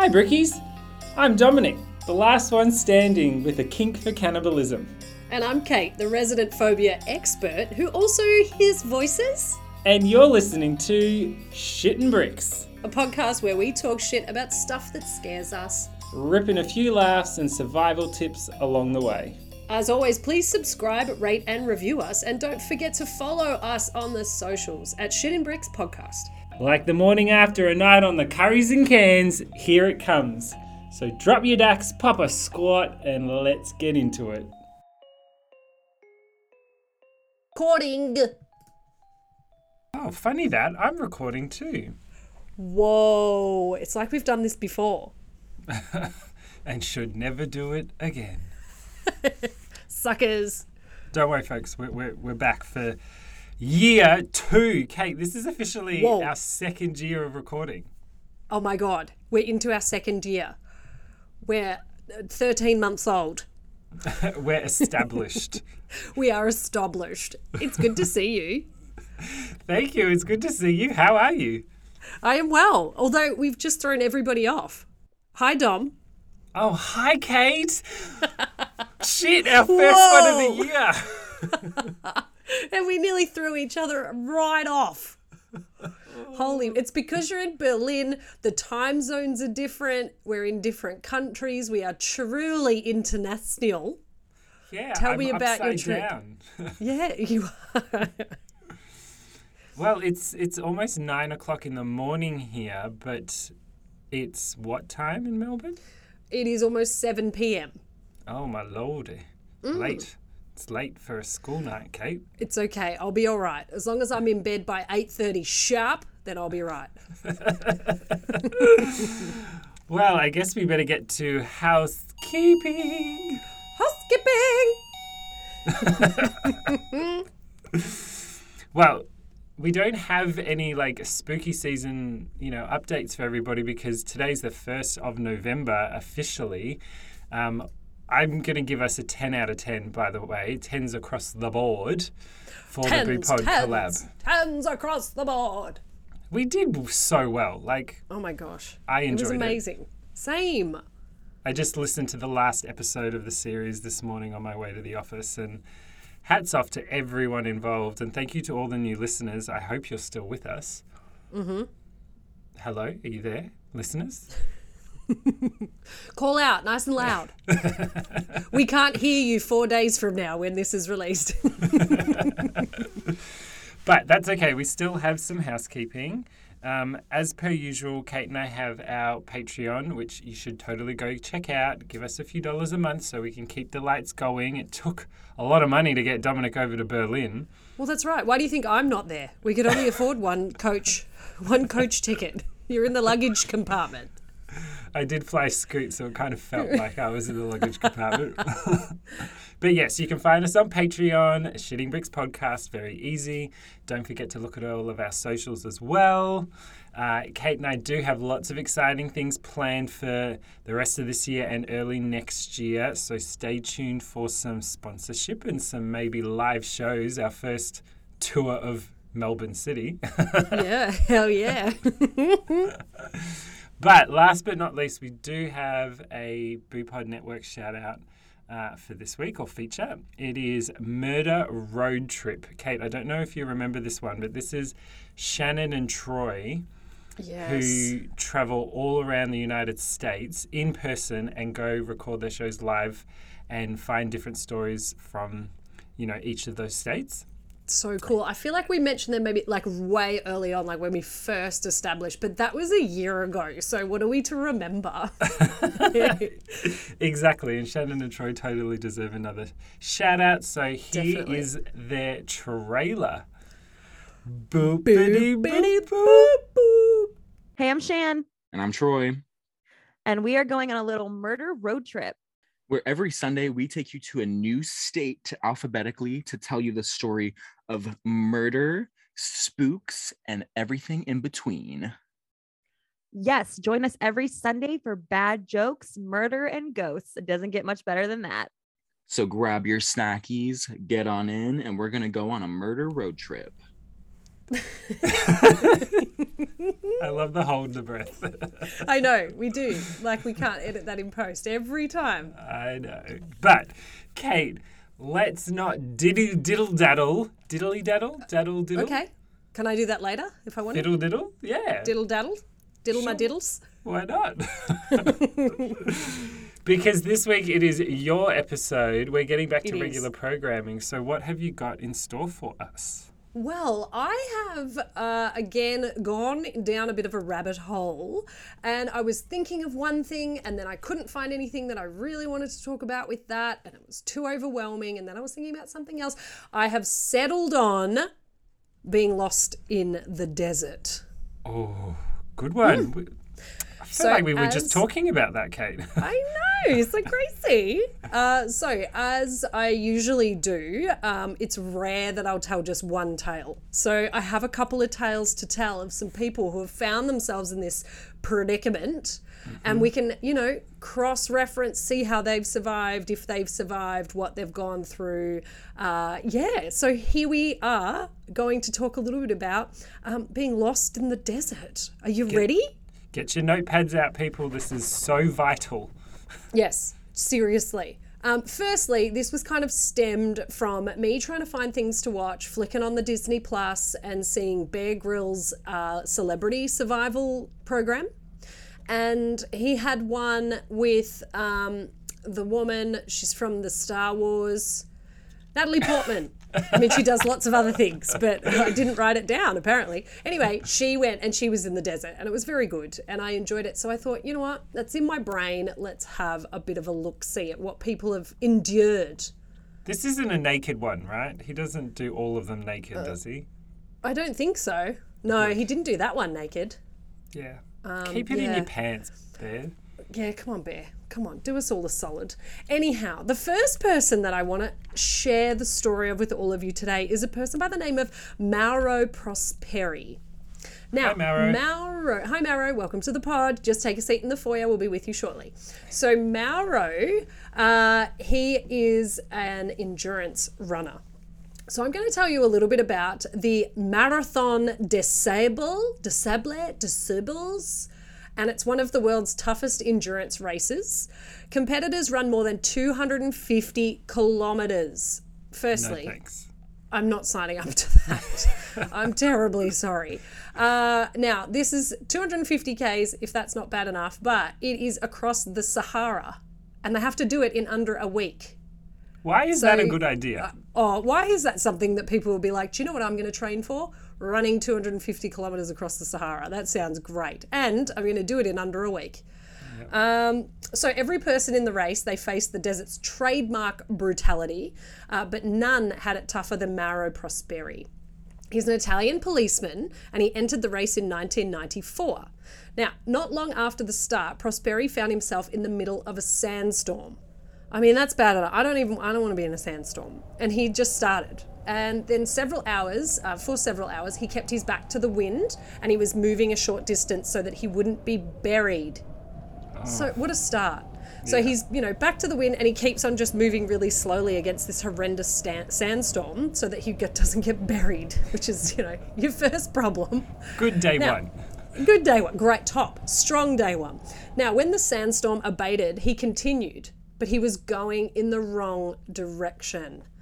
Hi, Brickies. I'm Dominic, the last one standing with a kink for cannibalism. And I'm Kate, the resident phobia expert who also hears voices. And you're listening to Shitting Bricks, a podcast where we talk shit about stuff that scares us, ripping a few laughs and survival tips along the way. As always, please subscribe, rate, and review us, and don't forget to follow us on the socials at Shitting Bricks Podcast. Like the morning after a night on the curries and cans, here it comes. So drop your ducks, pop a squat, and let's get into it. Recording. Oh, funny that. I'm recording too. Whoa, it's like we've done this before. and should never do it again. Suckers. Don't worry, folks. We're, we're, we're back for year two. Kate, this is officially Whoa. our second year of recording. Oh my God. We're into our second year. We're uh, 13 months old. we're established. we are established. It's good to see you. Thank you. It's good to see you. How are you? I am well, although we've just thrown everybody off. Hi, Dom. Oh, hi, Kate. Shit, our first Whoa. one of the year. and we nearly threw each other right off. Holy, it's because you're in Berlin. The time zones are different. We're in different countries. We are truly international. Yeah, tell I'm me about your trip. Down. yeah, you are. well, it's it's almost nine o'clock in the morning here, but it's what time in Melbourne? It is almost seven p.m. Oh my lordy, mm. late. It's late for a school night, Kate. It's okay. I'll be all right. As long as I'm in bed by 8:30 sharp, then I'll be right. well, I guess we better get to housekeeping. Housekeeping. well, we don't have any like spooky season, you know, updates for everybody because today's the 1st of November officially. Um, I'm going to give us a 10 out of 10, by the way. 10s across the board for tens, the BooPod collab. 10s across the board. We did so well. Like, oh my gosh. I enjoyed it. Was amazing. It. Same. I just listened to the last episode of the series this morning on my way to the office and hats off to everyone involved and thank you to all the new listeners. I hope you're still with us. Mhm. Hello, are you there, listeners? Call out nice and loud. we can't hear you four days from now when this is released. but that's okay. We still have some housekeeping. Um, as per usual, Kate and I have our Patreon, which you should totally go check out. Give us a few dollars a month so we can keep the lights going. It took a lot of money to get Dominic over to Berlin. Well, that's right. Why do you think I'm not there? We could only afford one coach, one coach ticket. You're in the luggage compartment. I did fly Scoot, so it kind of felt like I was in the luggage compartment. but yes, you can find us on Patreon, Shitting Bricks Podcast, very easy. Don't forget to look at all of our socials as well. Uh, Kate and I do have lots of exciting things planned for the rest of this year and early next year. So stay tuned for some sponsorship and some maybe live shows. Our first tour of Melbourne City. yeah, hell yeah. But last but not least, we do have a BooPod Network shout out uh, for this week or feature. It is Murder Road Trip. Kate, I don't know if you remember this one, but this is Shannon and Troy. Yes. Who travel all around the United States in person and go record their shows live and find different stories from, you know, each of those states so cool. I feel like we mentioned them maybe like way early on, like when we first established, but that was a year ago. So what are we to remember? exactly. And Shannon and Troy totally deserve another shout out. So here Definitely. is their trailer. Boopity boop, boop, boop. Hey, I'm Shan. And I'm Troy. And we are going on a little murder road trip where every Sunday we take you to a new state alphabetically to tell you the story of murder, spooks, and everything in between. Yes, join us every Sunday for bad jokes, murder, and ghosts. It doesn't get much better than that. So grab your snackies, get on in, and we're going to go on a murder road trip. I love the hold the breath. I know, we do. Like, we can't edit that in post every time. I know. But, Kate, let's not diddle diddle daddle. Diddly daddle? Daddle diddle? Okay. Can I do that later if I want to? Diddle diddle? Yeah. Diddle daddle? Diddle my Sure. diddles? Why not? because this week it is your episode. We're getting back It to is. regular programming. So, what have you got in store for us? Well, I have uh, again gone down a bit of a rabbit hole, and I was thinking of one thing, and then I couldn't find anything that I really wanted to talk about with that, and it was too overwhelming, and then I was thinking about something else. I have settled on being lost in the desert. Oh, good one. Feel So like we were as- just talking about that, Kate. I know, so crazy. Uh, so, as I usually do, um, it's rare that I'll tell just one tale. So, I have a couple of tales to tell of some people who have found themselves in this predicament. And we can, you know, cross reference, see how they've survived, if they've survived, what they've gone through. Uh, yeah, so here we are going to talk a little bit about um, being lost in the desert. Are you ready? Get your notepads out, people. This is so vital. Yes, seriously. Um, firstly, this was kind of stemmed from me trying to find things to watch, flicking on the Disney Plus and seeing Bear Grylls' uh, celebrity survival program. And he had one with um, the woman, she's from the Star Wars, Natalie Portman. I mean, she does lots of other things, but I didn't write it down apparently. Anyway, she went and she was in the desert and it was very good and I enjoyed it. So I thought, you know what? That's in my brain. Let's have a bit of a look see at what people have endured. This isn't a naked one, right? He doesn't do all of them naked, Uh, does he? I don't think so. No, he didn't do that one naked. Yeah. Keep it in Um, your pants, Bear. Yeah, come on, Bear. Come on, do us all a solid. Anyhow, the first person that I want to share the story of with all of you today is a person by the name of Mauro Prosperi. Now, Hi, Mauro. Mauro. Hi, Mauro. Welcome to the pod. Just take a seat in the foyer. We'll be with you shortly. So, Mauro, uh, he is an endurance runner. So I'm going to tell you a little bit about the Marathon des Sables, des Sables, des Sables, and it's one of the world's toughest endurance races. Competitors run more than 250 kilometers. No Firstly, thanks. I'm not signing up to that. I'm terribly sorry. Uh, now, this is 250 Ks, if that's not bad enough, but it is across the Sahara, and they have to do it in under a week. Why is that a good idea? Oh, why is that something that people will be like, do you know what I'm going to train for? Running 250 kilometers across the Sahara. That sounds great. And I'm going to do it in under a week. Um, so every person in the race, they faced the desert's trademark brutality, uh, but none had it tougher than Mauro Prosperi. He's an Italian policeman and he entered the race in 1994. Now, not long after the start, Prosperi found himself in the middle of a sandstorm. I mean, that's bad enough. I don't even, I don't want to be in a sandstorm. And he just started. And then several hours, uh, for several hours, he kept his back to the wind and he was moving a short distance so that he wouldn't be buried. So, what a start. So he's, you know, back to the wind and he keeps on just moving really slowly against this horrendous stan- sandstorm so that he get, doesn't get buried, which is, you know, your first problem. Good day now- one. Good day one. Great top. Strong day one. Now, when the sandstorm abated, he continued, but he was going in the wrong direction.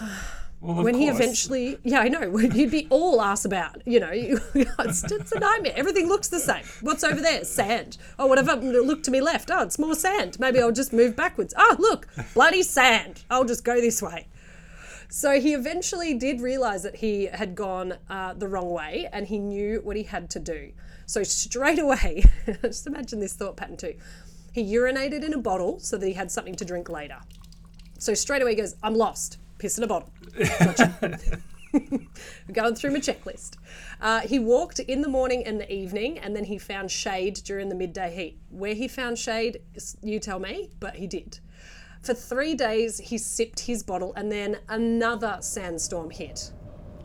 Well, when he eventually, yeah, I know, you'd be all asked about, you know, it's, it's a nightmare. Everything looks the same. What's over there? Sand. Oh, whatever. Look to me left. Oh, it's more sand. Maybe I'll just move backwards. Oh, look, bloody sand. I'll just go this way. So he eventually did realize that he had gone uh, the wrong way and he knew what he had to do. So straight away, just imagine this thought pattern too. He urinated in a bottle so that he had something to drink later. So straight away he goes, I'm lost. Piss in a bottle. Going through my checklist. Uh, he walked in the morning and the evening, and then he found shade during the midday heat. Where he found shade, you tell me, but he did. For three days, he sipped his bottle, and then another sandstorm hit.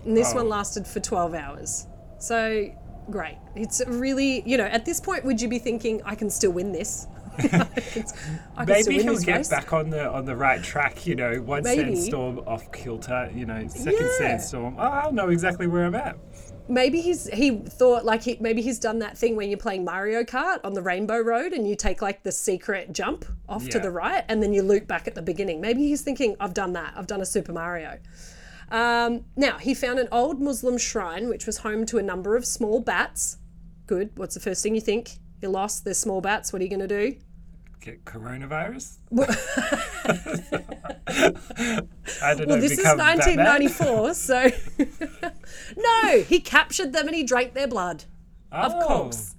And this one lasted for 12 hours. So, great. It's really, you know, at this point, would you be thinking, I can still win this? Maybe he'll get race. back on the on the right track. You know, one Maybe. sandstorm off kilter. You know, second Yeah. sandstorm. Oh, I'll know exactly where I'm at. Maybe he's he thought like he maybe he's done that thing when you're playing Mario Kart on the Rainbow Road and you take like the secret jump off to the right and then you loop back at the beginning. Maybe he's thinking, I've done that. I've done a Super Mario. Um, now he found an old Muslim shrine which was home to a number of small bats. Good. What's the first thing you think? You're lost. There's small bats. What are you going to do? Get coronavirus. I don't Well, know. this is 1994, so no, he captured them and he drank their blood. Of Oh. course.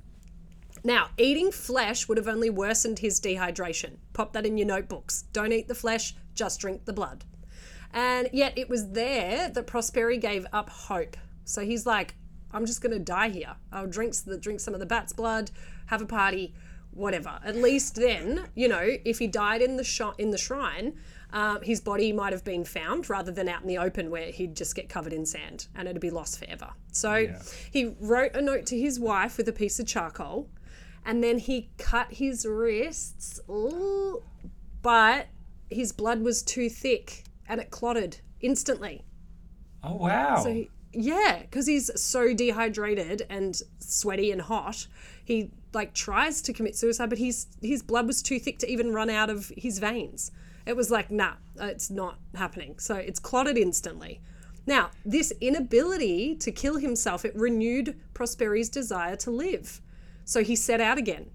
Now, eating flesh would have only worsened his dehydration. Pop that in your notebooks. Don't eat the flesh, just drink the blood. And yet, it was there that Prosperi gave up hope. So he's like, I'm just going to die here. I'll drink, drink some of the bat's blood, have a party, whatever. At least then, you know, if he died in the, sh- in the shrine, uh, his body might have been found rather than out in the open where he'd just get covered in sand and it'd be lost forever. So he wrote a note to his wife with a piece of charcoal and then he cut his wrists, Ooh, but his blood was too thick and it clotted instantly. Oh wow. So he, yeah, because he's so dehydrated and sweaty and hot, he like tries to commit suicide, but his his blood was too thick to even run out of his veins. It was like, nah, uh, it's not happening. So it's clotted instantly. Now, this inability to kill himself, it renewed Prosperi's desire to live. So he set out again.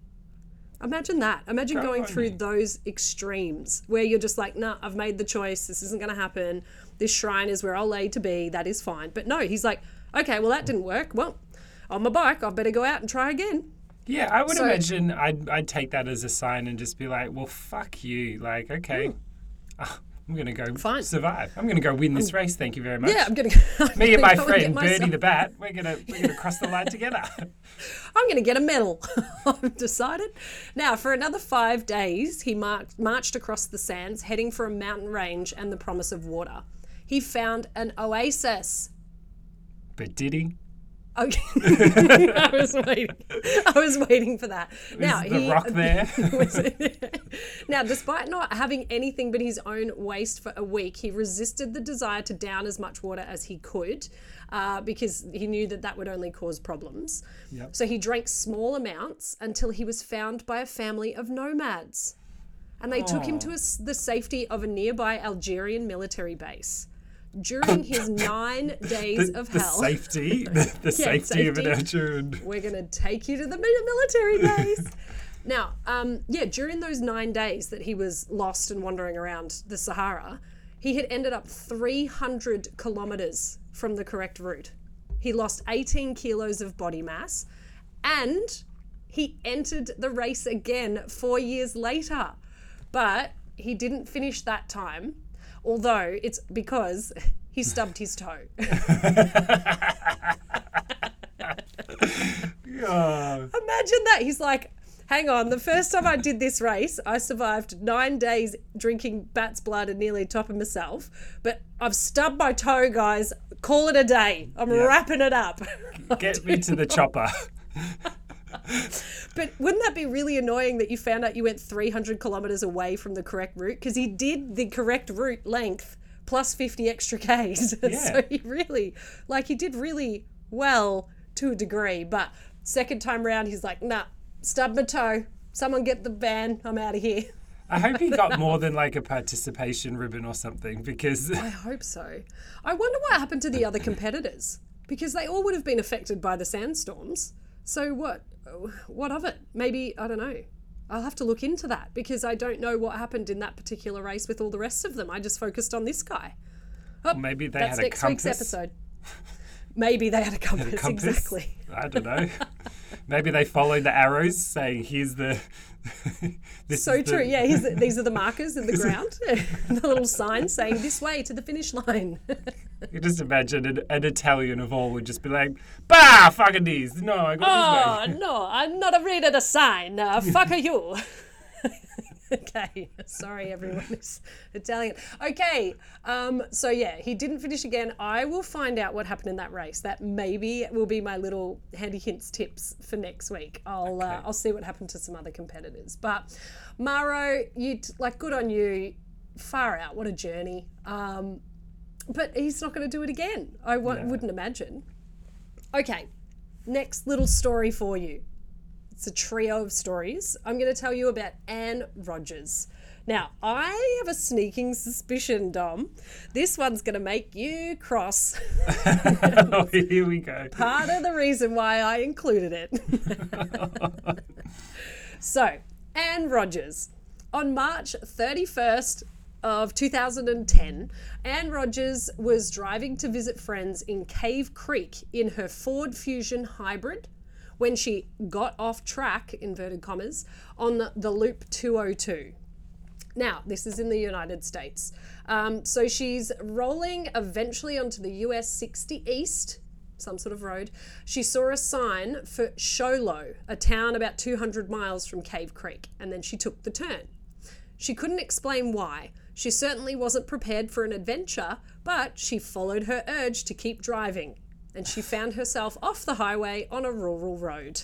Imagine that. Imagine Go going through then. those extremes where you're just like, nah, I've made the choice. This isn't going to happen. This shrine is where I'll lay to be. That is fine. But no, he's like, okay, well, that didn't work. Well, on my bike, I better go out and try again. Yeah, I would so- imagine I'd I'd take that as a sign and just be like, well, fuck you. Like, okay, ah, I'm gonna go. Fine. survive. I'm gonna go win this race. Thank you very much. Yeah, I'm going to. Me and my friend Birdie the Bat, we're gonna we're gonna cross the line together. I'm going to get a medal. I've decided. Now, for another five days, he marched, marched across the sands, heading for a mountain range and the promise of water. He found an oasis. But did he? Okay. I was waiting. I was waiting for that. Now the he rock there? was- now, despite not having anything but his own waste for a week, he resisted the desire to down as much water as he could, uh, because he knew that that would only cause problems. Yep. So he drank small amounts until he was found by a family of nomads, and they took him to a the safety of a nearby Algerian military base. During his nine days The, of the hell, safety, the, the safety, of an safety. We're going to take you to the military base. now, um, yeah, during those nine days that he was lost and wandering around the Sahara, he had ended up 300 kilometers from the correct route. He lost 18 kilos of body mass and he entered the race again four years later. But he didn't finish that time, although it's because he stubbed his toe. Imagine that. He's like, hang on, the first time I did this race, I survived nine days drinking bat's blood and nearly topping myself. But I've stubbed my toe, guys. Call it a day. I'm wrapping it up. get me to the chopper. But wouldn't that be really annoying that you found out you went 300 kilometers away from the correct route? Because he did the correct route length plus 50 extra Ks. Yeah. so he really, like, he did really well to a degree. But second time round, he's like, nah, stub my toe. Someone get the van. I'm out of here. I hope he got more than like a participation ribbon or something because I hope so. I wonder what happened to the other competitors because they all would have been affected by the sandstorms. So what? What of it? Maybe I don't know. I'll have to look into that because I don't know what happened in that particular race with all the rest of them. I just focused on this guy. Oh, maybe they That's had a next compass. week's episode. Maybe they had a compass. compass? Exactly. I don't know. maybe they followed the arrows saying, "Here's the." this So is the- true. Yeah, here's the, these are the markers in the ground. the little sign saying this way to the finish line. You just imagine an, an Italian of all would just be like, "Bah, fucking these! No, I got Oh this way." no, I'm not afraid of the sign. Uh, fuck you. okay, sorry everyone who's Italian. Okay, um, so yeah, he didn't finish again. I will find out what happened in that race. That maybe will be my little handy hints tips for next week. I'll uh, I'll see what happened to some other competitors. But Mauro, you like good on you. Far out, what a journey. Um, but he's not going to do it again. I w- Yeah. wouldn't imagine. Okay, next little story for you. It's a trio of stories. I'm going to tell you about Anne Rogers. Now, I have a sneaking suspicion, Dom. This one's going to make you cross. oh, here we go. Part of the reason why I included it. so, Anne Rogers. On March 31st of 2010, Anne Rogers was driving to visit friends in Cave Creek in her Ford Fusion Hybrid when she got off track, inverted commas, on the, the Loop 202. Now, this is in the United States. Um, so she's rolling eventually onto the US 60 East, some sort of road. She saw a sign for Show Low, a town about 200 miles from Cave Creek, and then she took the turn. She couldn't explain why. She certainly wasn't prepared for an adventure, but she followed her urge to keep driving, and she found herself off the highway on a rural road.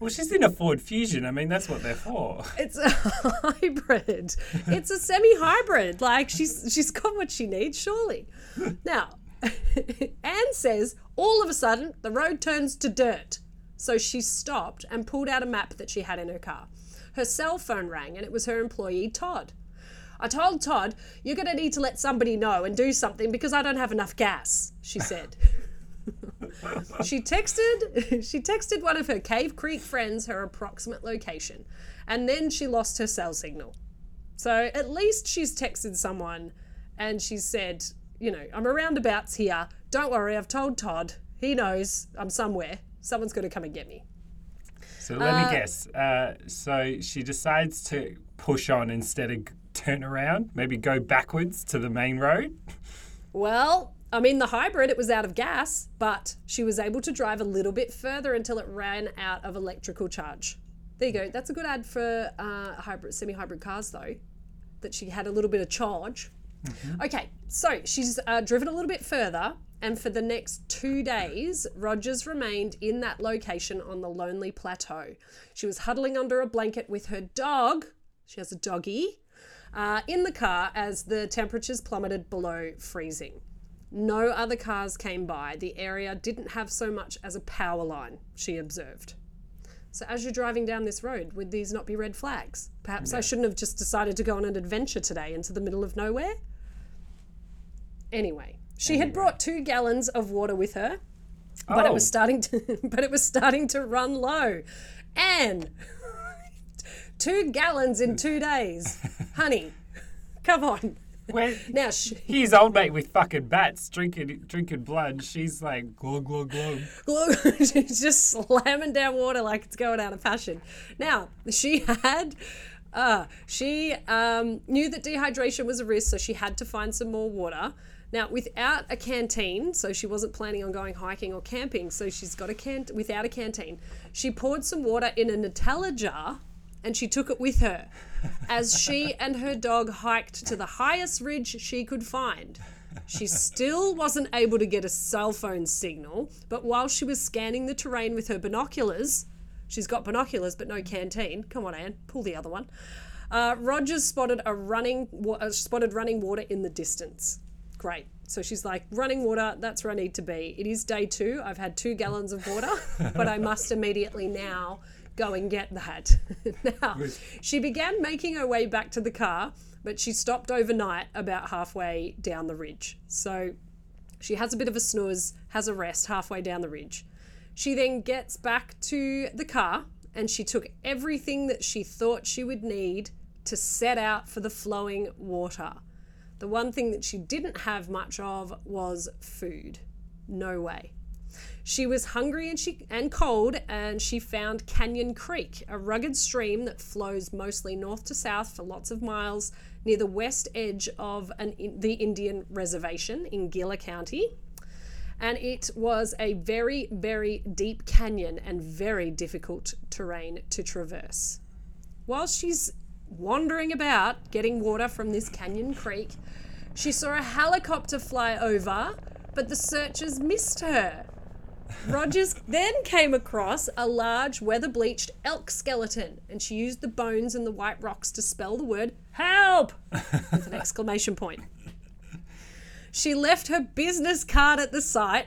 Well, she's in a Ford Fusion. I mean, that's what they're for. It's a hybrid. It's a semi-hybrid. Like she's she's got what she needs, surely. Now, Anne says all of a sudden the road turns to dirt. So she stopped and pulled out a map that she had in her car. Her cell phone rang and it was her employee Todd. I told Todd, you're going to need to let somebody know and do something because I don't have enough gas, she said. she texted she texted one of her Cave Creek friends her approximate location and then she lost her cell signal. So at least she's texted someone and she said, you know, I'm around abouts here. Don't worry, I've told Todd. He knows I'm somewhere. Someone's going to come and get me. So let me guess. Uh, so she decides to push on instead of turn around, maybe go backwards to the main road. Well, I mean, the hybrid, it was out of gas, but she was able to drive a little bit further until it ran out of electrical charge. There you go. That's a good ad for uh, hybrid, semi-hybrid cars, though. That she had a little bit of charge. Okay, so she's uh, driven a little bit further, and for the next two days, Rogers remained in that location on the lonely plateau. She was huddling under a blanket with her dog. She has a doggy. Uh, in the car as the temperatures plummeted below freezing. No other cars came by. The area didn't have so much as a power line, she observed. So, as you're driving down this road, would these not be red flags? Perhaps I shouldn't have just decided to go on an adventure today into the middle of nowhere? Anyway, she had brought two gallons of water with her, but it was Oh. starting to but it was starting to run low. And two gallons in two days. Honey, come on. Where Now, she, he's old mate with fucking bats drinking drinking blood. She's like glug glug glug. Look, she's just slamming down water like it's going out of fashion. Now, she had, uh, she um, knew that dehydration was a risk, so she had to find some more water. Now, without a canteen, so she wasn't planning on going hiking or camping, so she's got a can without a canteen. She poured some water in a Nutella jar and she took it with her as she and her dog hiked to the highest ridge she could find. She still wasn't able to get a cell phone signal, but while she was scanning the terrain with her binoculars, she's got binoculars but no canteen. Come on, Anne, pull the other one. Uh, Rogers spotted a running uh, spotted running water in the distance. Great. So she's like, running water, that's where I need to be. It is day two. I've had two gallons of water, but I must immediately now go and get that. now, she began making her way back to the car, but she stopped overnight about halfway down the ridge. So she has a bit of a snooze, has a rest halfway down the ridge. She then gets back to the car and she took everything that she thought she would need to set out for the flowing water. The one thing that she didn't have much of was food. No way. She was hungry and she and cold, and she found Canyon Creek, a rugged stream that flows mostly north to south for lots of miles near the west edge of an, the Indian Reservation in Gila County. And it was a very, very deep canyon and very difficult terrain to traverse. While she's wandering about getting water from this canyon creek, she saw a helicopter fly over, but the searchers missed her. Rogers then came across a large weather bleached elk skeleton, and she used the bones and the white rocks to spell the word help with an exclamation point. She left her business card at the site,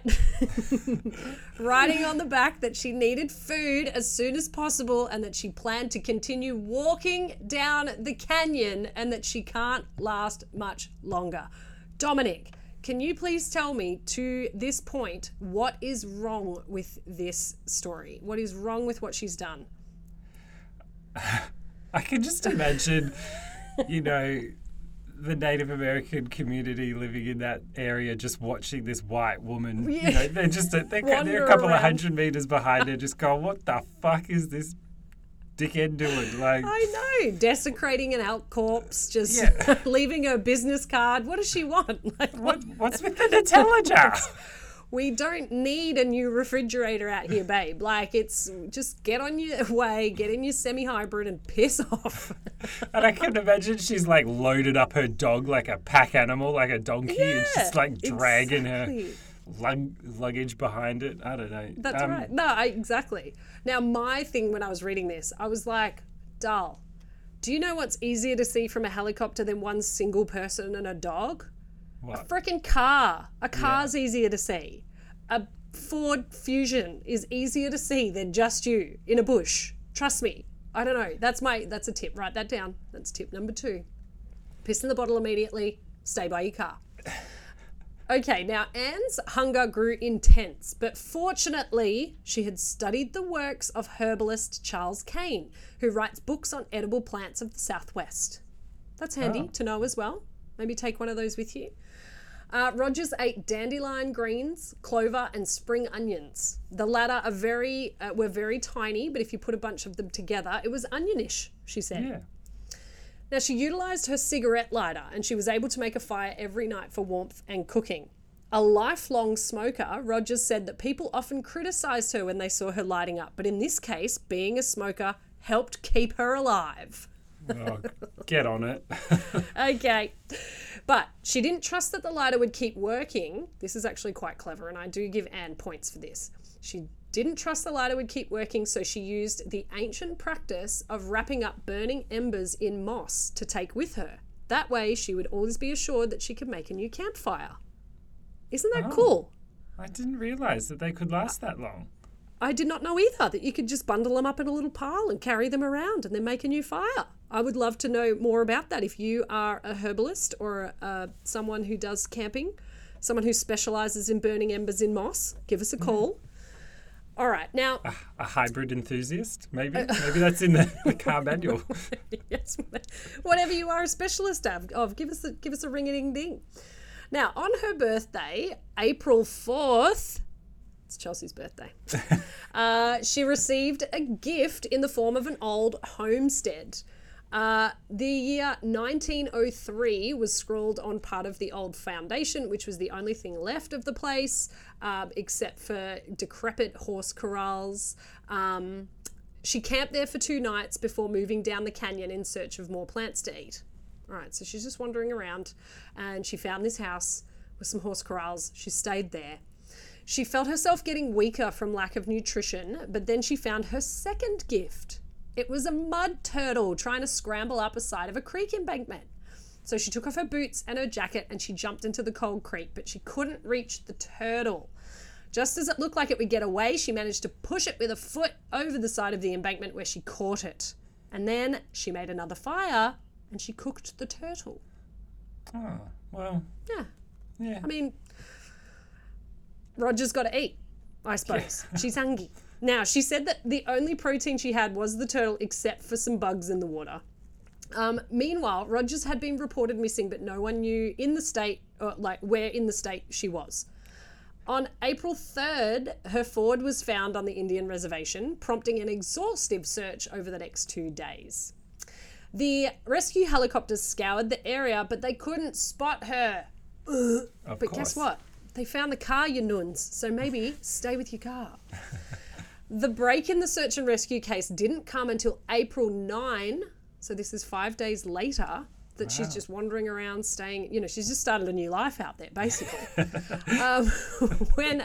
writing on the back that she needed food as soon as possible and that she planned to continue walking down the canyon and that she can't last much longer. Dominic, can you please tell me to this point what is wrong with this story? What is wrong with what she's done? I can just imagine, you know, the Native American community living in that area just watching this white woman. You know, they're just a, they're, they're a couple around. of hundred meters behind her, just going, "What the fuck is this dickhead doing?" Like, I know, desecrating an elk corpse, just Yeah. leaving her business card. What does she want? Like, what what's with the Nutella jar? we don't need a new refrigerator out here, babe. Like, it's just get on your way, get in your semi hybrid, and piss off. And I can imagine she's like loaded up her dog like a pack animal, like a donkey, and she's like dragging exactly. her lug- luggage behind it. I don't know. That's Um, right. No, I, exactly. Now, my thing when I was reading this, I was like, Dull, do you know what's easier to see from a helicopter than one single person and a dog? What? Freaking car. A car's easier to see. A Ford Fusion is easier to see than just you in a bush. Trust me. I don't know. That's my that's a tip. Write that down. That's tip number two. Piss in the bottle immediately. Stay by your car. Okay, now Anne's hunger grew intense, but fortunately, she had studied the works of herbalist Charles Kane, who writes books on edible plants of the Southwest. That's handy to know as well. Maybe take one of those with you. Uh, Rogers ate dandelion greens, clover, and spring onions. The latter are very uh, were very tiny, but if you put a bunch of them together, it was onionish. She said. Yeah. Now, she utilized her cigarette lighter and she was able to make a fire every night for warmth and cooking. A lifelong smoker, Rogers said that people often criticized her when they saw her lighting up, but in this case, being a smoker helped keep her alive. Oh, get on it. Okay. But she didn't trust that the lighter would keep working. This is actually quite clever, and I do give Anne points for this. She didn't trust the lighter would keep working, so she used the ancient practice of wrapping up burning embers in moss to take with her. That way, she would always be assured that she could make a new campfire. Isn't that cool? I didn't realize that they could last that long. I did not know either that you could just bundle them up in a little pile and carry them around and then make a new fire. I would love to know more about that. If you are a herbalist or uh, someone who does camping, someone who specializes in burning embers in moss, give us a call. All right, now, A hybrid enthusiast, maybe. Maybe that's in the, the car manual. yes, whatever you are a specialist of, of give us a, give us a ring a ding ding. Now, on her birthday, April fourth, it's Chelsea's birthday. uh, she received a gift in the form of an old homestead. Uh, the year 1903 was scrawled on part of the old foundation, which was the only thing left of the place, um, except for decrepit horse corrals. Um, she camped there for two nights before moving down the canyon in search of more plants to eat. All right, so she's just wandering around and she found this house with some horse corrals. She stayed there. She felt herself getting weaker from lack of nutrition, but then she found her second gift. It was a mud turtle trying to scramble up a side of a creek embankment. So she took off her boots and her jacket and she jumped into the cold creek, but she couldn't reach the turtle. Just as it looked like it would get away, she managed to push it with a foot over the side of the embankment where she caught it. And then she made another fire and she cooked the turtle. Oh, well, Yeah. yeah. I mean, Roger's got to eat, I suppose. She's hungry. Now, she said that the only protein she had was the turtle, except for some bugs in the water. Um, meanwhile, Rogers had been reported missing, but no one knew in the state, or like where in the state she was. On April 3rd, her Ford was found on the Indian reservation, prompting an exhaustive search over the next two days. The rescue helicopters scoured the area, but they couldn't spot her. Of But course. guess what? They found the car, you nuns. So maybe stay with your car. the break in the search and rescue case didn't come until April 9 So this is five days later that she's just wandering around, staying. You know, she's just started a new life out there, basically. um, when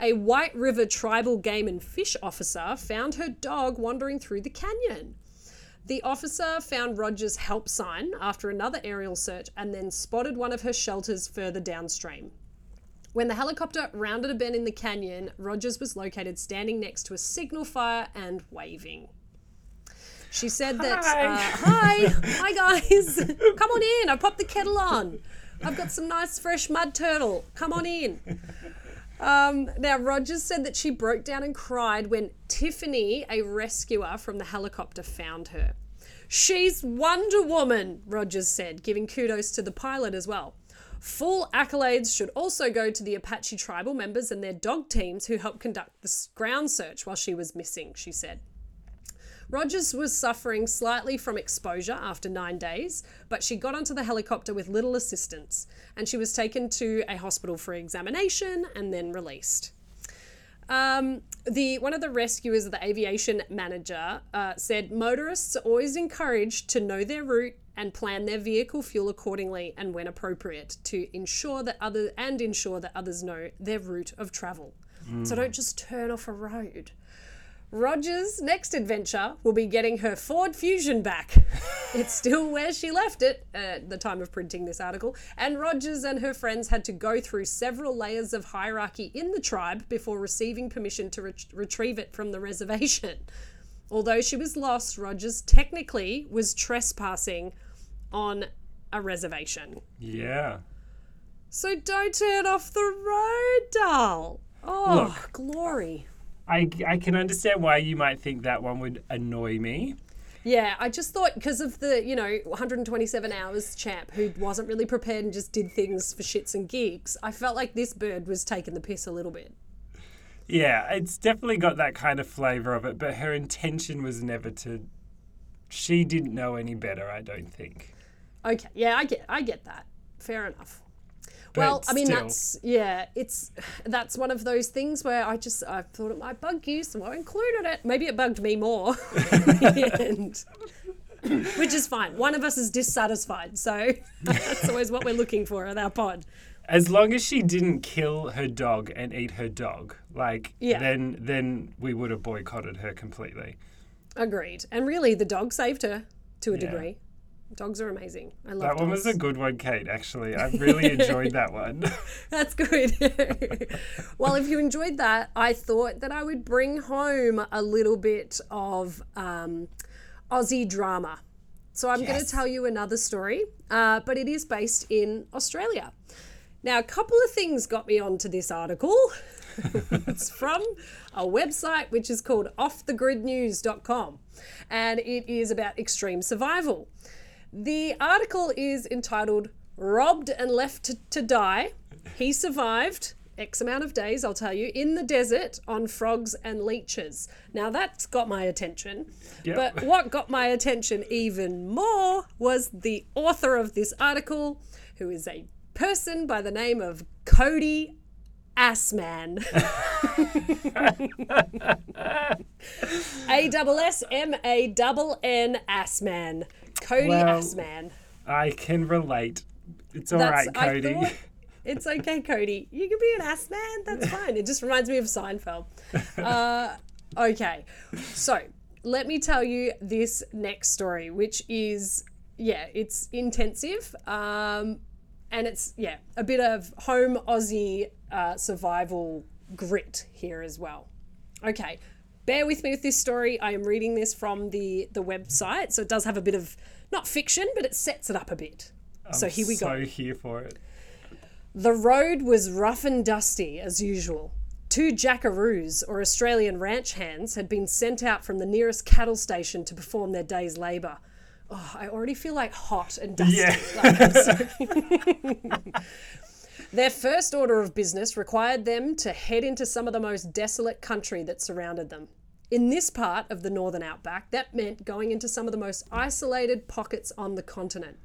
a White River tribal game and fish officer found her dog wandering through the canyon. The officer found Rogers' help sign after another aerial search and then spotted one of her shelters further downstream. When the helicopter rounded a bend in the canyon, Rogers was located standing next to a signal fire and waving. She said that, Hi. uh, hi, hi guys, come on in. I popped the kettle on. I've got some nice fresh mud turtle. Come on in. Um, now, Rogers said that she broke down and cried when Tiffany, a rescuer from the helicopter, found her. She's Wonder Woman, Rogers said, giving kudos to the pilot as well. Full accolades should also go to the Apache tribal members and their dog teams who helped conduct the ground search while she was missing, she said. Rogers was suffering slightly from exposure after nine days, but she got onto the helicopter with little assistance, and she was taken to a hospital for examination and then released. Um, the one of the rescuers, the aviation manager, uh, said motorists are always encouraged to know their route and plan their vehicle fuel accordingly and when appropriate to ensure that other and ensure that others know their route of travel. So don't just turn off a road. Rogers' next adventure will be getting her Ford Fusion back. it's still where she left it at the time of printing this article, and Rogers and her friends had to go through several layers of hierarchy in the tribe before receiving permission to ret- retrieve it from the reservation. Although she was lost, Rogers technically was trespassing on a reservation. Yeah. So don't turn off the road, doll. Oh, Look. glory. I, I can understand why you might think that one would annoy me. Yeah, I just thought because of the, you know, 127 hours champ who wasn't really prepared and just did things for shits and gigs, I felt like this bird was taking the piss a little bit. Yeah, it's definitely got that kind of flavour of it, but her intention was never to. She didn't know any better, I don't think. Okay, yeah, I get I get that. Fair enough. well, I mean still. that's yeah, it's that's one of those things where I just I thought it might bug you, so I included it. Maybe it bugged me more in. Which is fine. One of us is dissatisfied, so that's always what we're looking for at our pod. As long as she didn't kill her dog and eat her dog, like Yeah. then then we would have boycotted her completely. Agreed. And really, the dog saved her to a Yeah. degree. Dogs are amazing. I love That one was a good one, Kate, actually. I really enjoyed that one. That's good. well, if you enjoyed that, I thought that I would bring home a little bit of um, Aussie drama. So I'm going to tell you another story, uh, but it is based in Australia. Now, a couple of things got me onto this article. it's from a website which is called offthegridnews.com and it is about extreme survival. The article is entitled Robbed and Left to, to Die. He survived X amount of days, I'll tell you, in the desert on frogs and leeches. Now that's got my attention. Yep. But what got my attention even more was the author of this article, who is a person by the name of Cody Assmann. A double S M A double N Assmann. Cody Well, Assmann. I can relate. It's all right, I Cody. thought- it's okay, Cody. You can be an ass man. That's fine. It just reminds me of Seinfeld. Uh, okay, so let me tell you this next story, which is yeah, it's intensive, um, and it's yeah a bit of home Aussie uh, survival grit here as well. Okay, bear with me with this story. I am reading this from the the website, so it does have a bit of not fiction, but it sets it up a bit. so here we go. So here for it. The road was rough and dusty as usual. Two jackaroos, or Australian ranch hands, had been sent out from the nearest cattle station to perform their day's labour. Oh, I already feel like hot and dusty. Yeah. Like, Their first order of business required them to head into some of the most desolate country that surrounded them. In this part of the northern outback, that meant going into some of the most isolated pockets on the continent.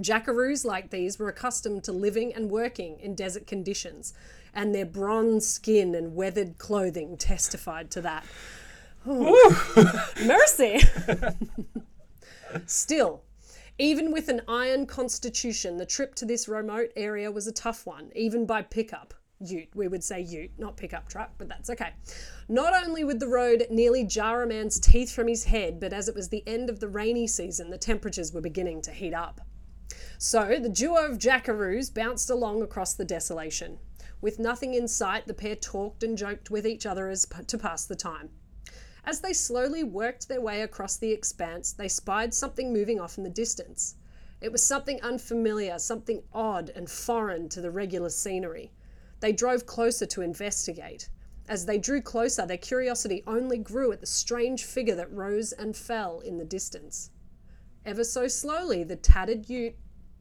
Jackaroos like these were accustomed to living and working in desert conditions, and their bronze skin and weathered clothing testified to that. Mercy! Still, even with an iron constitution, the trip to this remote area was a tough one, even by pickup. Ute, we would say ute, not pickup truck, but that's okay. Not only would the road nearly jar a man's teeth from his head, but as it was the end of the rainy season, the temperatures were beginning to heat up. So the duo of jackaroos bounced along across the desolation. With nothing in sight, the pair talked and joked with each other as to pass the time. As they slowly worked their way across the expanse, they spied something moving off in the distance. It was something unfamiliar, something odd and foreign to the regular scenery. They drove closer to investigate. As they drew closer, their curiosity only grew at the strange figure that rose and fell in the distance. Ever so slowly, the tattered ute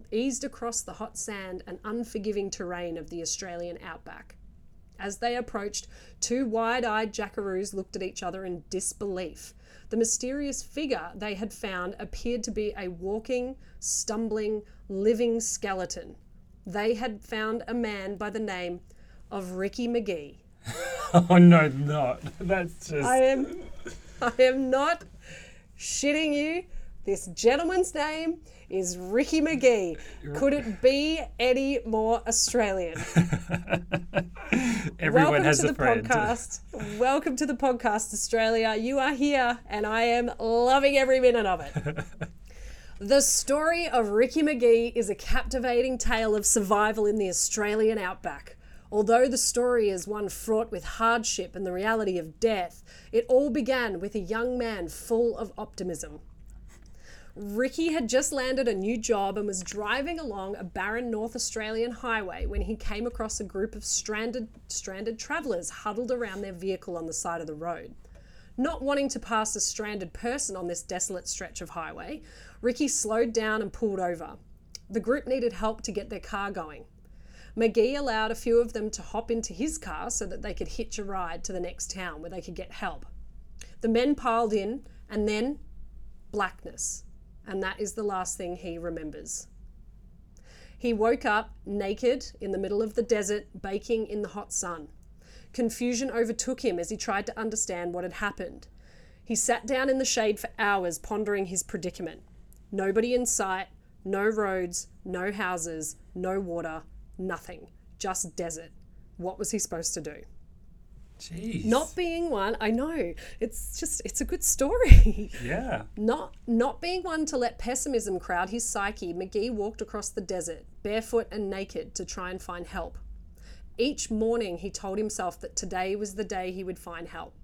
eased across the hot sand and unforgiving terrain of the Australian outback. As they approached, two wide eyed jackaroos looked at each other in disbelief. The mysterious figure they had found appeared to be a walking, stumbling, living skeleton. They had found a man by the name of Ricky McGee. Oh no, not. That's just. I am I am not shitting you. This gentleman's name is Ricky McGee. Could it be any more Australian? Everyone Welcome has to a the friend. podcast. Welcome to the podcast, Australia. You are here, and I am loving every minute of it. the story of Ricky McGee is a captivating tale of survival in the Australian outback. Although the story is one fraught with hardship and the reality of death, it all began with a young man full of optimism. Ricky had just landed a new job and was driving along a barren North Australian highway when he came across a group of stranded stranded travelers huddled around their vehicle on the side of the road. Not wanting to pass a stranded person on this desolate stretch of highway, Ricky slowed down and pulled over. The group needed help to get their car going. McGee allowed a few of them to hop into his car so that they could hitch a ride to the next town where they could get help. The men piled in, and then blackness. And that is the last thing he remembers. He woke up naked in the middle of the desert, baking in the hot sun. Confusion overtook him as he tried to understand what had happened. He sat down in the shade for hours, pondering his predicament. Nobody in sight, no roads, no houses, no water, nothing. Just desert. What was he supposed to do? Jeez. Not being one, I know. It's just it's a good story. Yeah. Not not being one to let pessimism crowd his psyche, McGee walked across the desert, barefoot and naked, to try and find help. Each morning he told himself that today was the day he would find help.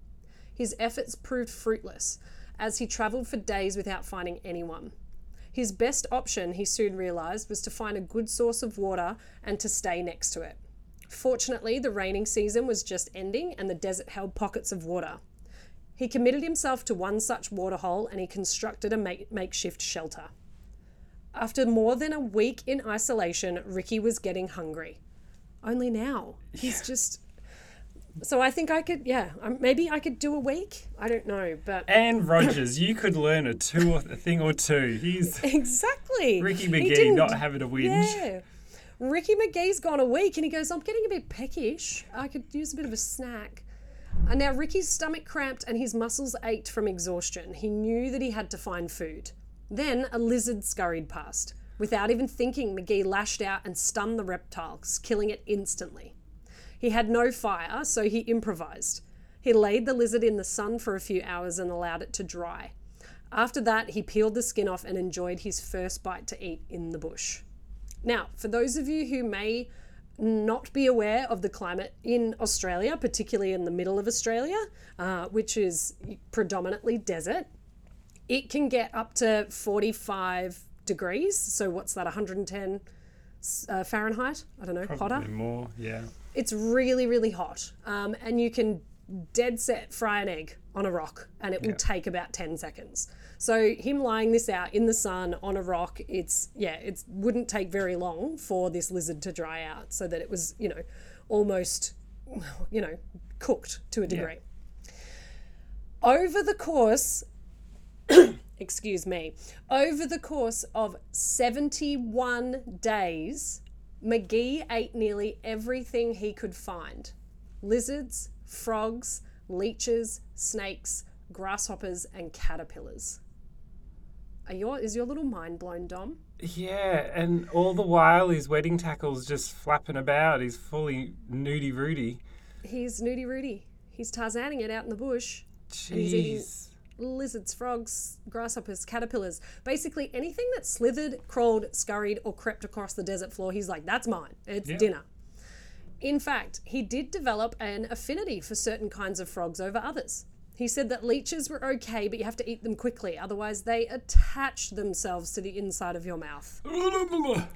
His efforts proved fruitless, as he travelled for days without finding anyone. His best option, he soon realised, was to find a good source of water and to stay next to it. Fortunately, the raining season was just ending and the desert held pockets of water. He committed himself to one such waterhole and he constructed a make- makeshift shelter. After more than a week in isolation, Ricky was getting hungry. Only now. He's just. So I think I could, yeah, um, maybe I could do a week. I don't know, but. And Rogers, you could learn a two or a thing or two. He's Exactly. Ricky McGee not having a whinge. Yeah. Ricky McGee's gone a week and he goes, I'm getting a bit peckish. I could use a bit of a snack. And now Ricky's stomach cramped and his muscles ached from exhaustion. He knew that he had to find food. Then a lizard scurried past. Without even thinking, McGee lashed out and stunned the reptile, killing it instantly. He had no fire, so he improvised. He laid the lizard in the sun for a few hours and allowed it to dry. After that, he peeled the skin off and enjoyed his first bite to eat in the bush. Now, for those of you who may not be aware of the climate in Australia, particularly in the middle of Australia, uh, which is predominantly desert, it can get up to 45 degrees. So, what's that, 110 uh, Fahrenheit? I don't know, hotter? Probably more, yeah. It's really, really hot. Um, and you can dead set fry an egg on a rock and it will take about 10 seconds. So him lying this out in the sun on a rock, it's yeah, it wouldn't take very long for this lizard to dry out so that it was, you know, almost you know, cooked to a degree. Over the course excuse me, over the course of 71 days, McGee ate nearly everything he could find lizards, frogs, leeches, snakes, grasshoppers, and caterpillars. Are your is your little mind blown, Dom? Yeah, and all the while his wedding tackle's just flapping about. He's fully nudie Rudy. He's Nudie Rudy. He's Tarzaning it out in the bush. Jeez. Lizards, frogs, grasshoppers, caterpillars. Basically anything that slithered, crawled, scurried, or crept across the desert floor, he's like, that's mine. It's Yeah. dinner. In fact, he did develop an affinity for certain kinds of frogs over others. He said that leeches were okay, but you have to eat them quickly, otherwise, they attach themselves to the inside of your mouth.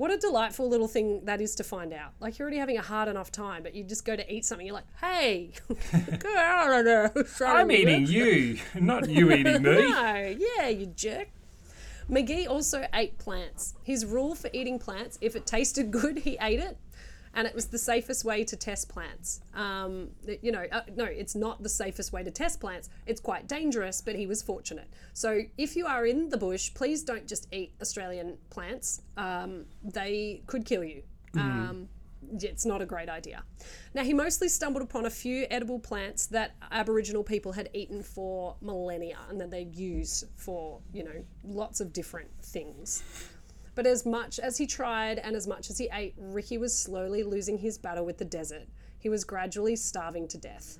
What a delightful little thing that is to find out. Like you're already having a hard enough time, but you just go to eat something. You're like, "Hey, out of uh, there!" I'm eating you, not you eating me. No, yeah, you jerk. McGee also ate plants. His rule for eating plants: if it tasted good, he ate it, and it was the safest way to test plants. Um, you know, uh, no, it's not the safest way to test plants. It's quite dangerous, but he was fortunate. So if you are in the bush, please don't just eat Australian plants. Um, they could kill you. Um, it's not a great idea. Now, he mostly stumbled upon a few edible plants that Aboriginal people had eaten for millennia and that they'd use for, you know, lots of different things. But as much as he tried and as much as he ate, Ricky was slowly losing his battle with the desert. He was gradually starving to death.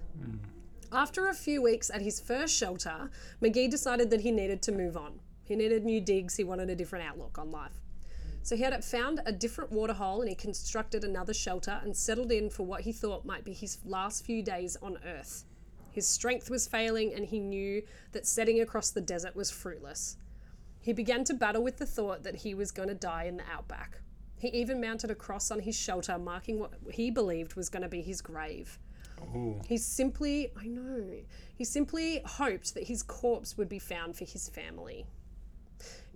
After a few weeks at his first shelter, McGee decided that he needed to move on. He needed new digs, he wanted a different outlook on life. So he had found a different waterhole and he constructed another shelter and settled in for what he thought might be his last few days on Earth. His strength was failing and he knew that setting across the desert was fruitless. He began to battle with the thought that he was going to die in the outback. He even mounted a cross on his shelter, marking what he believed was going to be his grave. Ooh. He simply, I know, he simply hoped that his corpse would be found for his family.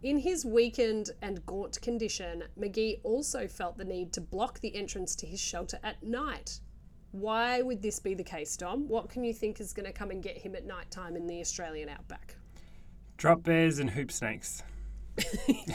In his weakened and gaunt condition, McGee also felt the need to block the entrance to his shelter at night. Why would this be the case, Dom? What can you think is going to come and get him at night time in the Australian outback? Drop bears and hoop snakes.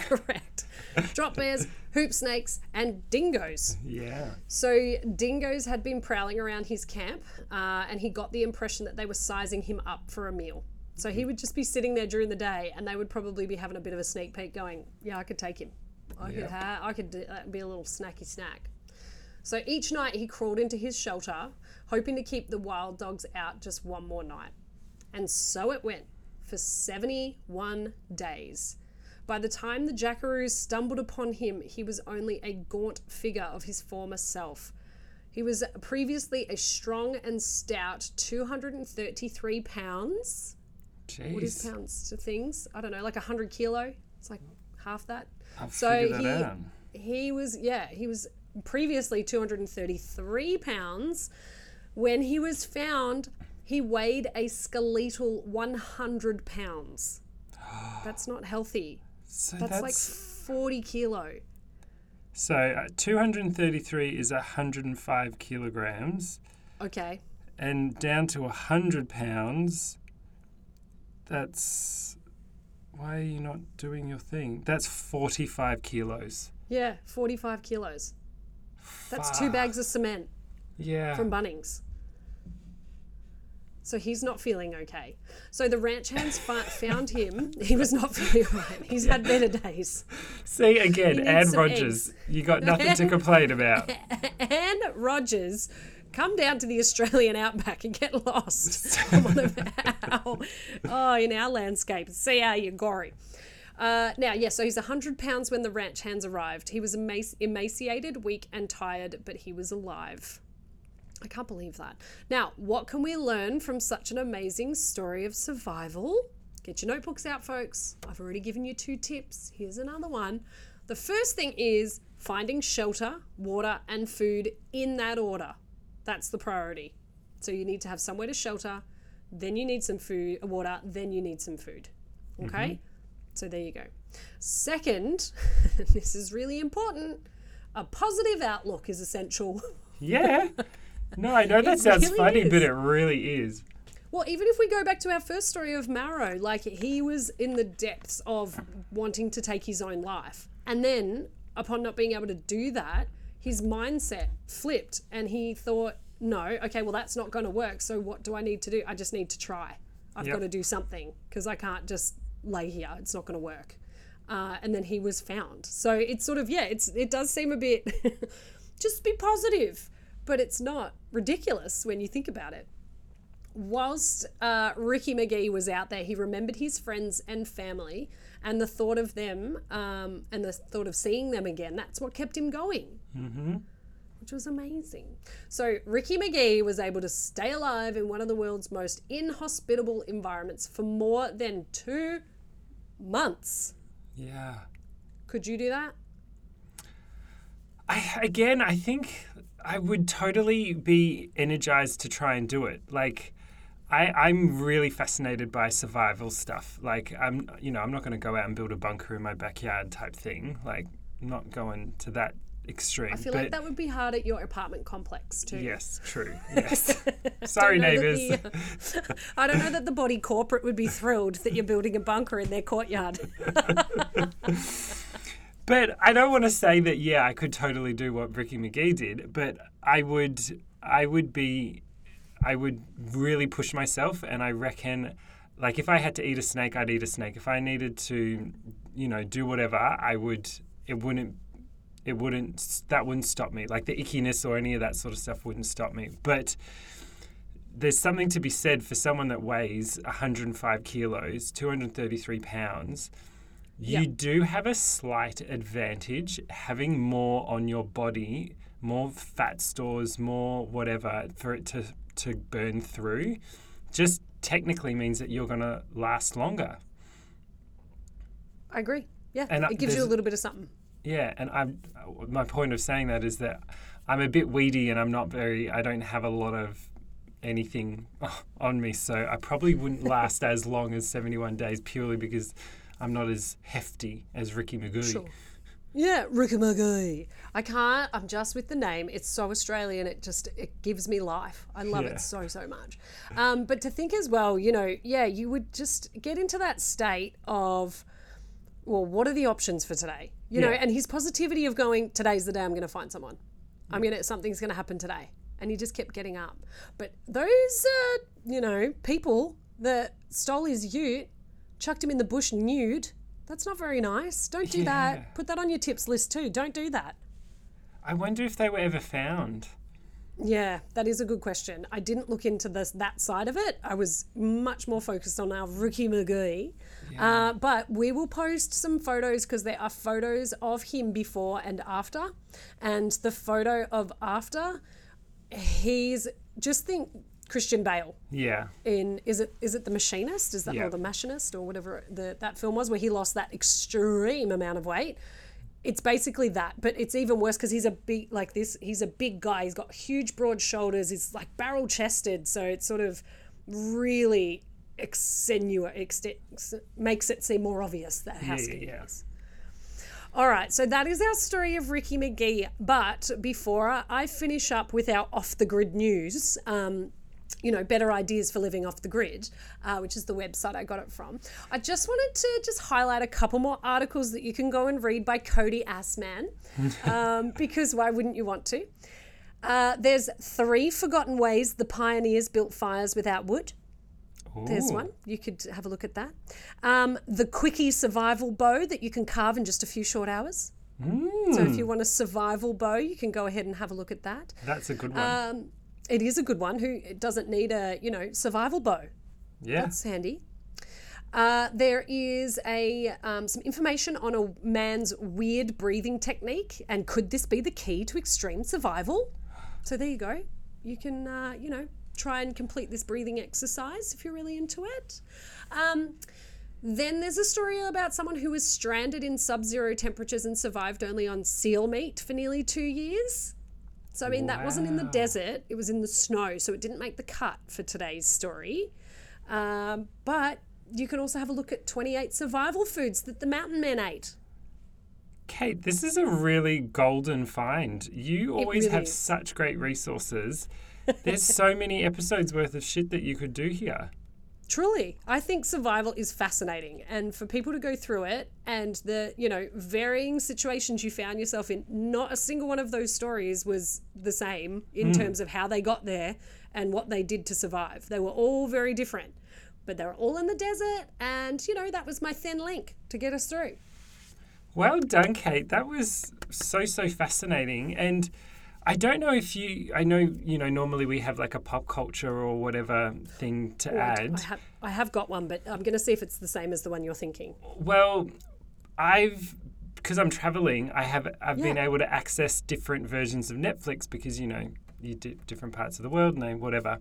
Correct. Drop bears, hoop snakes, and dingoes. Yeah. So dingoes had been prowling around his camp, uh, and he got the impression that they were sizing him up for a meal. So he would just be sitting there during the day, and they would probably be having a bit of a sneak peek, going, "Yeah, I could take him. I could, ha- I could do, that'd be a little snacky snack." So each night he crawled into his shelter, hoping to keep the wild dogs out just one more night. And so it went for 71 days. By the time the jackaroos stumbled upon him, he was only a gaunt figure of his former self. He was previously a strong and stout 233 pounds. What is pounds to things? I don't know, like 100 kilo. It's like half that. I've So figured he that out. he was yeah he was previously 233 pounds when he was found he weighed a skeletal 100 pounds that's not healthy So that's, that's, like 40 kilo so uh, 233 is 105 kilograms, okay and down to 100 pounds. That's why are you not doing your thing? That's 45 kilos. yeah 45 kilos that's two bags of cement Yeah. from bunnings so he's not feeling okay. So the ranch hands found him. He was not feeling right. He's had better days. See again, Anne Rogers. You got nothing to complain about. Anne Rogers, come down to the Australian outback and get lost. About. Oh, in our landscape. See how you gory. Uh, now, yeah, so he's 100 pounds when the ranch hands arrived. He was emaci- emaciated, weak, and tired, but he was alive. I can't believe that. Now, what can we learn from such an amazing story of survival? Get your notebooks out, folks. I've already given you two tips. Here's another one. The first thing is finding shelter, water, and food in that order. That's the priority. So you need to have somewhere to shelter, then you need some food, uh, water, then you need some food. Okay? Mm-hmm. So there you go. Second, this is really important, a positive outlook is essential. Yeah. No, I know that sounds really funny, is. but it really is. Well, even if we go back to our first story of Mauro, like he was in the depths of wanting to take his own life. And then, upon not being able to do that, his mindset flipped and he thought, no, okay, well, that's not going to work. So, what do I need to do? I just need to try. I've Yep. got to do something because I can't just lay here. It's not going to work. Uh, and then he was found. So it's sort of yeah, it's it does seem a bit just be positive, but it's not ridiculous when you think about it. Whilst uh, Ricky McGee was out there, he remembered his friends and family, and the thought of them um, and the thought of seeing them again. That's what kept him going. Mm-hmm. Which was amazing. So, Ricky McGee was able to stay alive in one of the world's most inhospitable environments for more than two months. Yeah. Could you do that? I, again, I think I would totally be energized to try and do it. Like, I, I'm really fascinated by survival stuff. Like, I'm, you know, I'm not going to go out and build a bunker in my backyard type thing. Like, not going to that extreme. I feel like that would be hard at your apartment complex too. yes, true. Yes. Sorry, Don't know that neighbors. the, uh, I don't know that the body corporate would be thrilled that you're building a bunker in their courtyard. But I don't want to say that yeah, I could totally do what Ricky McGee did, but I would I would be I would really push myself and I reckon like if I had to eat a snake, I'd eat a snake. If I needed to, you know, do whatever, I would it wouldn't it wouldn't that wouldn't stop me. Like the ickiness or any of that sort of stuff wouldn't stop me. But there's something to be said for someone that weighs 105 kilos, 233 pounds. You Yeah. do have a slight advantage having more on your body, more fat stores, more whatever for it to, to burn through. Just technically means that you're going to last longer. I agree. Yeah, And, it gives you a little bit of something. Yeah, and I'm my point of saying that is that I'm a bit weedy and I'm not very I don't have a lot of anything on me, so I probably wouldn't last as long as 71 days purely because I'm not as hefty as Ricky Magoo. Sure. Yeah, Ricky McGee. I can't. I'm just with the name. It's so Australian. It just it gives me life. I love Yeah. it so so much. Um, but to think as well, you know, yeah, you would just get into that state of, well, what are the options for today? You know, and his positivity of going, today's the day I'm going to find someone. I'm gonna something's going to happen today, and he just kept getting up. But those, uh, you know, people that stole his ute, chucked him in the bush nude. That's not very nice. Don't do Yeah. that. Put that on your tips list too. Don't do that. I wonder if they were ever found. Yeah, that is a good question. I didn't look into this that side of it. I was much more focused on our rookie McGee. Uh, but we will post some photos because there are photos of him before and after. And the photo of after, he's just think Christian Bale Yeah. in is it is it the machinist is that Yeah. or the machinist or whatever the, that film was where he lost that extreme amount of weight it's basically that but it's even worse because he's a big like this he's a big guy he's got huge broad shoulders he's like barrel chested so it's sort of really extenua ext- makes it seem more obvious that how skinny yeah. is all right, so that is our story of Ricky McGee. But before I finish up with our off the grid news, um, you know, better ideas for living off the grid, uh, which is the website I got it from. I just wanted to just highlight a couple more articles that you can go and read by Cody Assmann, um, because why wouldn't you want to? Uh, there's three forgotten ways the pioneers built fires without wood. There's one. You could have a look at that. Um, the quickie survival bow that you can carve in just a few short hours. So if you want a survival bow, you can go ahead and have a look at that. That's a good one. Um, it is a good one. Who doesn't need a you know survival bow? yeah. That's handy. Uh, there is a um, some information on a man's weird breathing technique, and could this be the key to extreme survival? So there you go. You can uh, you know try and complete this breathing exercise if you're really into it. Um, then there's a story about someone who was stranded in sub-zero temperatures and survived only on seal meat for nearly two years. So I mean that wasn't in the desert; it was in the snow, so it didn't make the cut for today's story. Um, but you can also have a look at 28 survival foods that the mountain men ate. Kate, this is a really golden find. You always really have is. such great resources. There's so many episodes worth of shit that you could do here. Truly, I think survival is fascinating, and for people to go through it and the you know varying situations you found yourself in, not a single one of those stories was the same in hmm. terms of how they got there and what they did to survive. They were all very different, but they were all in the desert, and you know that was my thin link to get us through. Well done, Kate. That was so so fascinating, and I don't know if you. I know you know. Normally we have like a pop culture or whatever thing to add. I have I have got one, but I'm going to see if it's the same as the one you're thinking. Well, I've because I'm traveling. I have I've been able to access different versions of Netflix because you know you do different parts of the world and whatever.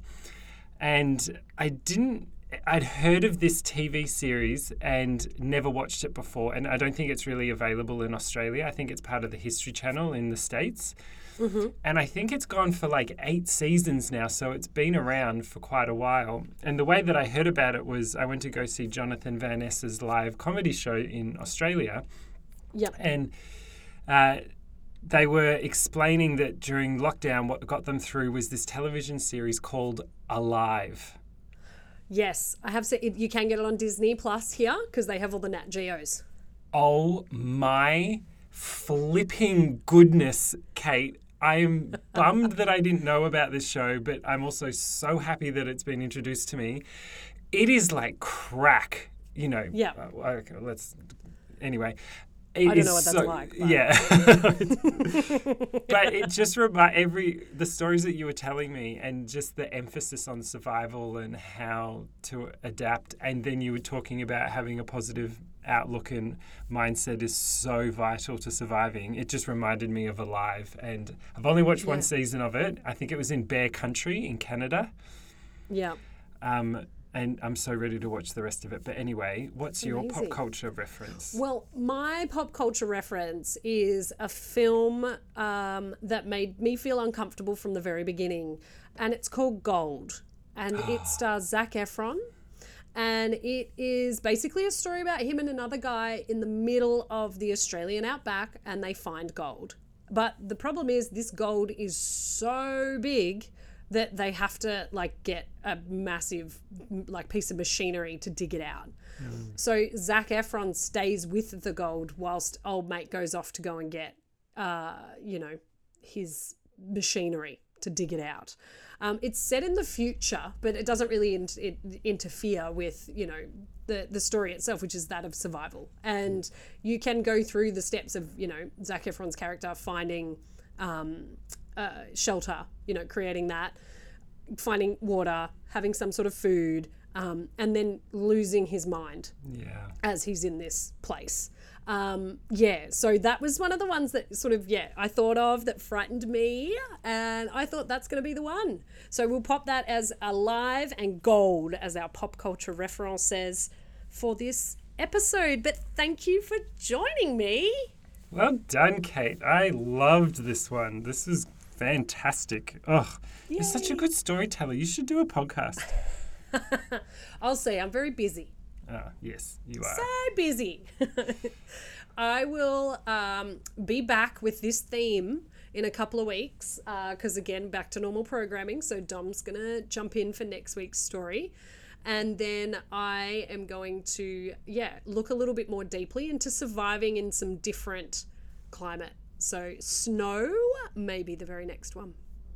And I didn't. I'd heard of this TV series and never watched it before, and I don't think it's really available in Australia. I think it's part of the History Channel in the states. And I think it's gone for like eight seasons now, so it's been around for quite a while. And the way that I heard about it was I went to go see Jonathan Van Ness's live comedy show in Australia, Yep. and uh, they were explaining that during lockdown, what got them through was this television series called Alive. Yes, I have seen. You can get it on Disney Plus here because they have all the Nat Geos. Oh my flipping goodness, Kate. I am bummed that I didn't know about this show, but I'm also so happy that it's been introduced to me. It is like crack, you know. Yeah. uh, okay, let's. Anyway. I don't know what that's so- like, but- Yeah. but it just remind every the stories that you were telling me and just the emphasis on survival and how to adapt and then you were talking about having a positive outlook and mindset is so vital to surviving it just reminded me of alive and i've only watched Yeah. one season of it i think it was in bear country in canada Yeah. um, and i'm so ready to watch the rest of it but anyway what's your pop culture reference Well, my pop culture reference is a film um, that made me feel uncomfortable from the very beginning, and it's called Gold, and it stars Zac Efron. And it is basically a story about him and another guy in the middle of the Australian outback, and they find gold. But the problem is, this gold is so big that they have to like get a massive like piece of machinery to dig it out. So Zac Efron stays with the gold whilst old mate goes off to go and get, uh, you know, his machinery to dig it out. Um, it's set in the future, but it doesn't really in- it interfere with, you know, the, the story itself, which is that of survival. And you can go through the steps of, you know, Zac Efron's character finding um, uh, shelter, you know, creating that, finding water, having some sort of food, um, and then losing his mind yeah as he's in this place. Um, yeah, so that was one of the ones that sort of, yeah, I thought of that frightened me, and I thought that's going to be the one. So we'll pop that as alive and gold, as our pop culture reference says, for this episode. But thank you for joining me. Well done, Kate. I loved this one. This is fantastic. Ugh, you're such a good storyteller. You should do a podcast. I'll say I'm very busy. Ah, yes, you are. so busy. I will um, be back with this theme in a couple of weeks because, again, back to normal programming. So, Dom's going to jump in for next week's story. And then I am going to, yeah, look a little bit more deeply into surviving in some different climate. So, snow may be the very next one.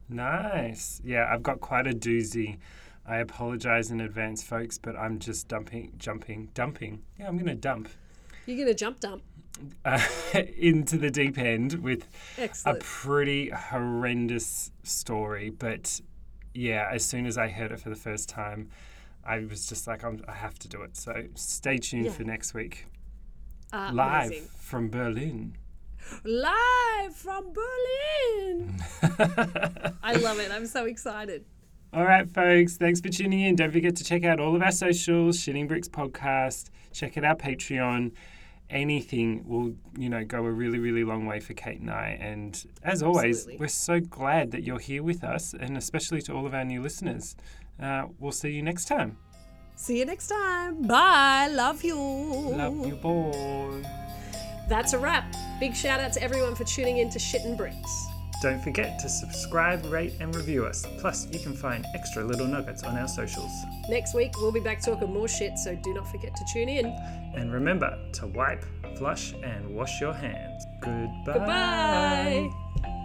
Nice. Yeah, I've got quite a doozy. I apologize in advance, folks, but I'm just dumping, jumping, dumping. Yeah, I'm going to dump You're going to jump dump. uh, into the deep end with a pretty horrendous story. But yeah, as soon as I heard it for the first time, I was just like, I'm, I have to do it. So stay tuned Yeah. for next week. Uh, Live amazing. from Berlin. Live from Berlin. I love it. I'm so excited. All right, folks. Thanks for tuning in. Don't forget to check out all of our socials, Shitting Bricks Podcast. Check out our Patreon. Anything will, you know, go a really, really long way for Kate and I. And as always, Absolutely. we're so glad that you're here with us, and especially to all of our new listeners. Uh, we'll see you next time. See you next time. Bye. Love you. Love you, boy. That's a wrap. Big shout out to everyone for tuning in to Shitting Bricks. Don't forget to subscribe, rate, and review us. Plus, you can find extra little nuggets on our socials. Next week, we'll be back talking more shit, so do not forget to tune in. And remember to wipe, flush, and wash your hands. Goodbye. Goodbye.